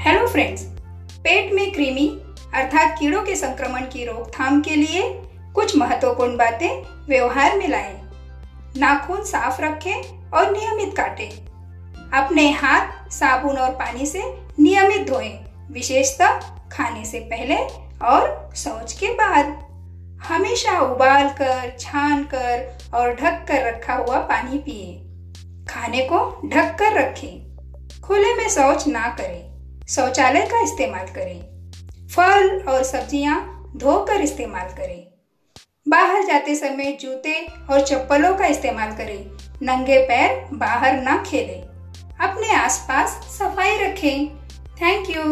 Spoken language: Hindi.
हेलो फ्रेंड्स पेट में कृमि अर्थात कीड़ों के संक्रमण की रोकथाम के लिए कुछ महत्वपूर्ण बातें व्यवहार में लाएँ। नाखून साफ़ रखें और नियमित काटें। अपने हाथ साबुन और पानी से नियमित धोएँ, विशेषतः खाने से पहले और शौच के बाद। हमेशा उबाल कर छान कर और ढक कर रखा हुआ पानी पिए। खाने को ढक कर रखें। खुले में शौच ना करें। शौचालय का इस्तेमाल करें। फल और सब्ज़ियाँ धोकर इस्तेमाल करें। बाहर जाते समय जूते और चप्पलों का इस्तेमाल करें। नंगे पैर बाहर ना खेलें। अपने आसपास सफ़ाई रखें। Thank you.